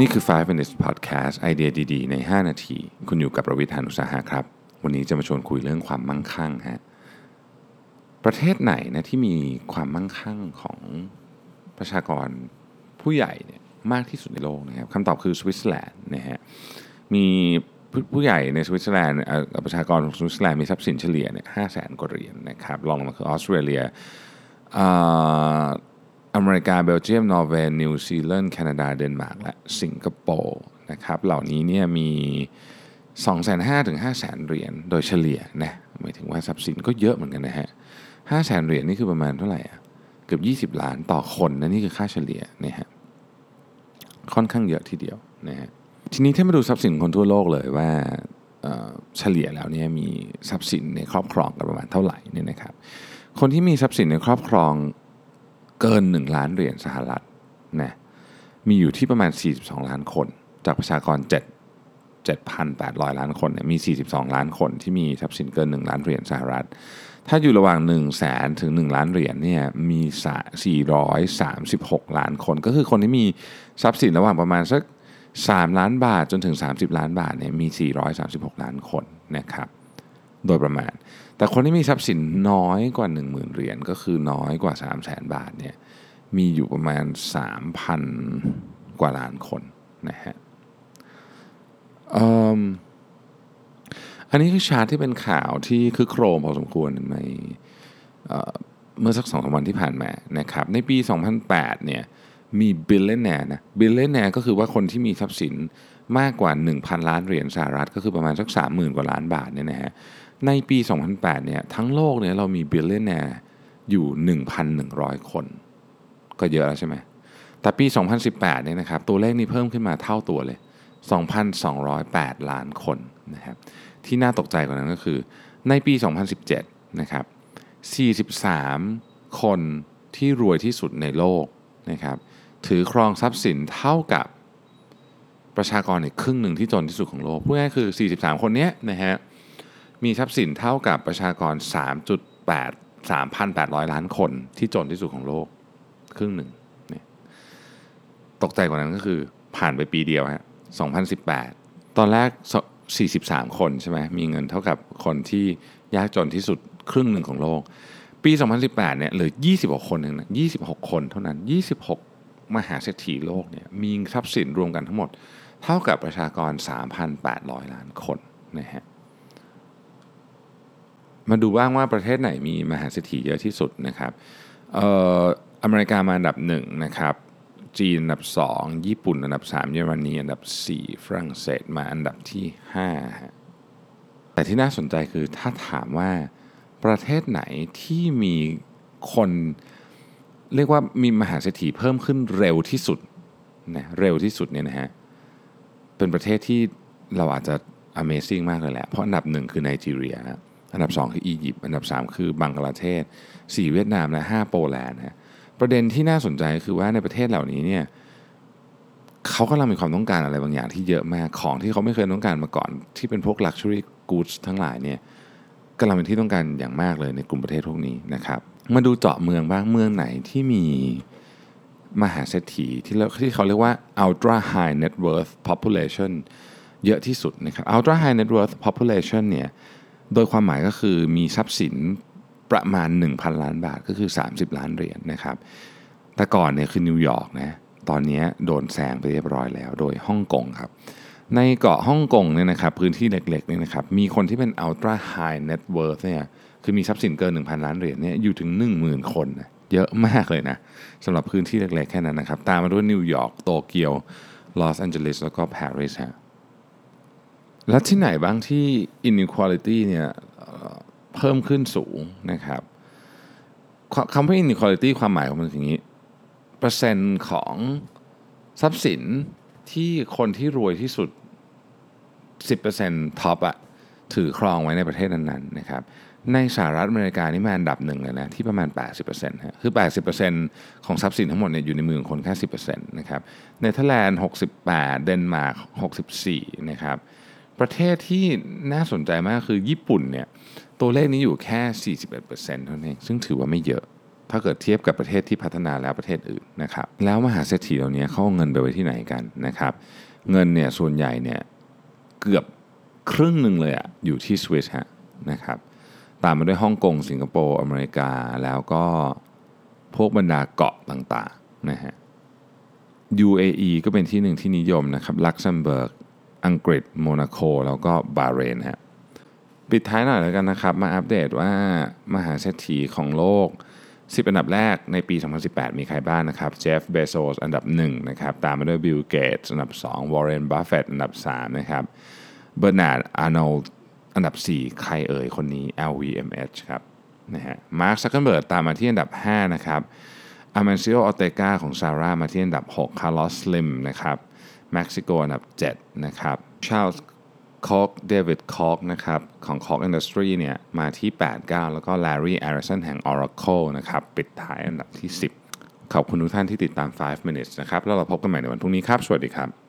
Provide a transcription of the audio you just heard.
นี่คือ 5 minutes podcast ไอเดียดีๆ ใน 5 นาที คุณอยู่กับประวิทยานุสาหะครับ วันนี้จะมาชวนคุยเรื่องความมั่งคั่งฮะ ประเทศไหนนะที่มีความมั่งคั่งของประชากรผู้ใหญ่เนี่ยมากที่สุดในโลกนะครับคำตอบคือสวิตเซอร์แลนด์นะฮะ มีผู้ผู้ใหญ่ในสวิตเซอร์แลนด์ประชากรของสวิตเซอร์แลนด์มีทรัพย์สินเฉลี่ยเนี่ยห้าแสนกว่าเหรียญนะครับ รองลงมาคือออสเตรเลีย อเมริกา เบลเยียม นอร์เวย์ นิวซีแลนด์ แคนาดา เดนมาร์ก และสิงคโปร์นะครับ เหล่านี้เนี่ยมี 2 5 0 0 0ถึง5 0 0 0 0 เหรียญ โดยเฉลี่ยนะ หมายถึงว่าทรัพย์สินก็เยอะเหมือนกันนะฮะ5 0 0 0 0 เหรียญนี่คือประมาณเท่าไหร่อะ เกือบ 20 ล้านต่อคนนะนี่คือค่าเฉลี่ยนะฮะ ค่อนข้างเยอะทีเดียวนะฮะ ทีนี้ถ้ามาดูทรัพย์สินคนทั่วโลกเลยว่าเอ่อเฉลี่ยแล้วเนี่ยมีทรัพย์สินในครอบครองกันประมาณเท่าไหร่เนี่ยนะครับ คนที่มีทรัพย์สินในครอบครอง เกิน 1 ล้านเหรียญสหรัฐนะมีอยู่ที่ประมาณ 42 ล้านคน จากประชากร 7 7,800 ล้านคนเนี่ยมี 42 ล้านคนที่มีทรัพย์สินเกิน 1 ล้านเหรียญสหรัฐ ถ้าอยู่ระหว่าง 1 0 0 0 0แสนถึง 1 ล้านเหรียญเนี่ยมีสะ436 ล้านคน ก็คือคนที่มีทรัพย์สินระหว่างประมาณสัก3ล้านบาทจนถึง 30 ล้านบาทเนี่ยมี 436 ล้านคนนะครับ โดยประมาณ แต่คนที่มีทรัพย์สินน้อยกว่า 10,000เหรียญก็คือน้อยกว่า 3 0 0แสนบาทเนี่ยมีอยู่ประมาณ 3,000 กว่าล้านคนนะฮะอันนี้คือชาร์ตที่เป็นข่าวที่ครึกโครมพอสมควรในเมื่อสักสองสามวันที่ผ่านมานะครับในปี 2008เนี่ยมี billionaire นะ billionaire ก็คือว่าคนที่มีทรัพย์สินมากกว่า 1,000 ล้านเหรียญสหรัฐ ก็คือประมาณสัก 30,000 กว่าล้านบาทเนี่ยนะฮะ ในปี 2008 เนี่ยทั้งโลกเนี่ยเรามีบิลเลนแนอยู่ 1,100 คน ก็เยอะแล้วใช่ไหมแต่ปี 2018 เนี่ยนะครับตัวเลขนี้เพิ่มขึ้นมาเท่าตัวเลย 2,208 ล้านคนนะครับที่น่าตกใจกว่านั้นก็คือในปี 2017 นะครับ 43 คนที่รวยที่สุดในโลกนะครับถือครองทรัพย์สินเท่ากับประชากรอีกครึ่งหนึ่งที่จนที่สุดของโลกพูดง่ายคือ 43 คนเนี้ยนะฮะ มีทรัพย์สินเท่ากับประชากร 3.8 3,800 ล้านคนที่จนที่สุดของโลก ครึ่งหนึ่งเนี่ยตกใจกว่านั้นก็คือผ่านไปปีเดียวฮะ2018 ตอนแรก 43 คนใช่ไหมมีเงินเท่ากับคนที่ยากจนที่สุดครึ่งหนึ่งของโลก ปี 2018 เนี่ยเหลือ 26 คนเองนะ26 คนเท่านั้น 26 มหาเศรษฐีโลกเนี่ยมีทรัพย์สินรวมกันทั้งหมด เท่ากับประชากร 3,800 ล้านคนนะฮะ มาดูบ้างว่าประเทศไหนมีมหาเศรษฐีเยอะที่สุดนะครับเอ่ออเมริกามาอันดับหนึ่งนะครับ จีนอันดับ 2 ญี่ปุ่นอันดับ 3 เยอรมนีอันดับ 4 ฝรั่งเศสมาอันดับที่5ฮะแต่ที่น่าสนใจคือถ้าถามว่าประเทศไหนที่มีคนเรียกว่ามีมหาเศรษฐีเพิ่มขึ้นเร็วที่สุดนะเร็วที่สุดเนี่ยนะฮะเป็นประเทศที่เราอาจจะ Amazing มากเลยแหละ เพราะอันดับหนึ่งคือไนจีเรีย อันดับ 2 คืออียิปต์อันดับ 3 คือบังกลาเทศ 4 เวียดนามและ5โปแลนด์นะประเด็นที่น่าสนใจคือว่าในประเทศเหล่านี้เนี่ยเขากำลังมีความต้องการอะไรบางอย่างที่เยอะมากของที่เขาไม่เคยต้องการมาก่อน ที่เป็นพวก luxury goods ทั้งหลายเนี่ยกำลังเป็นที่ต้องการอย่างมากเลยในกลุ่มประเทศพวกนี้นะครับมาดูเจาะเมืองบ้างเมืองไหนที่มีมหาเศรษฐีที่ที่เขาเรียกว่า ultra high net worth population เยอะที่สุดนะครับ ultra high net worth population เนี่ย โดยความหมายก็คือมีทรัพย์สินประมาณ 1,000 ล้านบาทก็คือ 30 ล้านเหรียญนนะครับ แต่ก่อนเนี่ยคือนิวยอร์กนะ ตอนนี้โดนแซงไปเรียบร้อยแล้ว โดยฮ่องกงครับ ในเกาะฮ่องกงเนี่ยนะครับพื้นที่เล็กๆเนี่ยนะครับมีคนที่เป็น ultra high net worth เนี่ยคือมีทรัพย์สินเกิน 1,000 ล้านเหรียญเนี่ยอยู่ถึง 10,000 คนนะเยอะมากเลยนะสำหรับพื้นที่เล็กๆแค่นั้นนะครับ ตามมาด้วยนิวยอร์กโตเกียวลอสแอนเจลิสแล้วก็ปารีสฮะ แล้วที่ไหนบ้างที่ inequality เนี่ยเอ่อเพิ่มขึ้นสูงนะครับคำว่า inequality ความหมายของมันคืออย่างนี้ เปอร์เซ็นต์ของทรัพย์สินที่คนที่รวยที่สุด 10% top อะถือครองไว้ในประเทศนั้นๆนะครับในสหรัฐอเมริกานี่มาอันดับหนึ่งเลยนะที่ประมาณ 80%ฮะคือ 80%ของทรัพย์สินทั้งหมดเนี่ยอยู่ในมือของคนแค่ 10%นะครับเนเธอร์แลนด์ 68 เดนมาร์ก 64 นะครับ ประเทศที่น่าสนใจมากคือญี่ปุ่นเนี่ยตัวเลขนี้อยู่แค่ 41%เท่านั้นเองซึ่งถือว่าไม่เยอะ ถ้าเกิดเทียบกับประเทศที่พัฒนาแล้วประเทศอื่นนะครับแล้วมหาเศรษฐีเหล่านี้เขาเอาเงินไปไว้ที่ไหนกันนะครับเงินเนี่ยส่วนใหญ่เนี่ยเกือบครึ่งหนึ่งเลยอะอยู่ที่สวิสฮะนะครับตามมาด้วยฮ่องกงสิงคโปร์อเมริกาแล้วก็พวกบรรดาเกาะต่างๆนะฮะ UAE ก็เป็นที่หนึ่งที่นิยมนะครับลักเซมเบิร์ก อังกฤษโมนาโคแล้วก็บาเรนฮะปิดท้ายหน่อยแล้วกันนะครับ มาอัปเดตว่ามหาเศรษฐีของโลก 10 อันดับแรกในปี 2018 มีใครบ้างนะครับเจฟเบโซสอันดับ1นะครับตามมาด้วยบิลเกตส์อันดับ 2 วอร์เรนบัฟเฟตต์อันดับ 3 นะครับเบอร์นาร์ดอาร์โนอันดับ 4 ใครเอ่ยคนนี้ LVMH ครับนะฮะมาร์คซักเกนเบิร์กตามมาที่อันดับ 5 นะครับอามันซิโอออเตกาของซาร่ามาที่อันดับ 6 คาร์ลอสสลิมนะครับ เม็กซิโกอันดับ7นะครับชาลส์คอกเดวิดคอกนะครับของ Koch Industries เนี่ยมาที่ 8 9 แล้วก็ Larry Ellison แห่ง Oracle นะครับปิดท้ายอันดับที่ 10 ขอบคุณทุกท่านที่ติดตาม 5 minutes นะครับ แล้วเราพบกันใหม่ในวันพรุ่งนี้ครับ สวัสดีครับ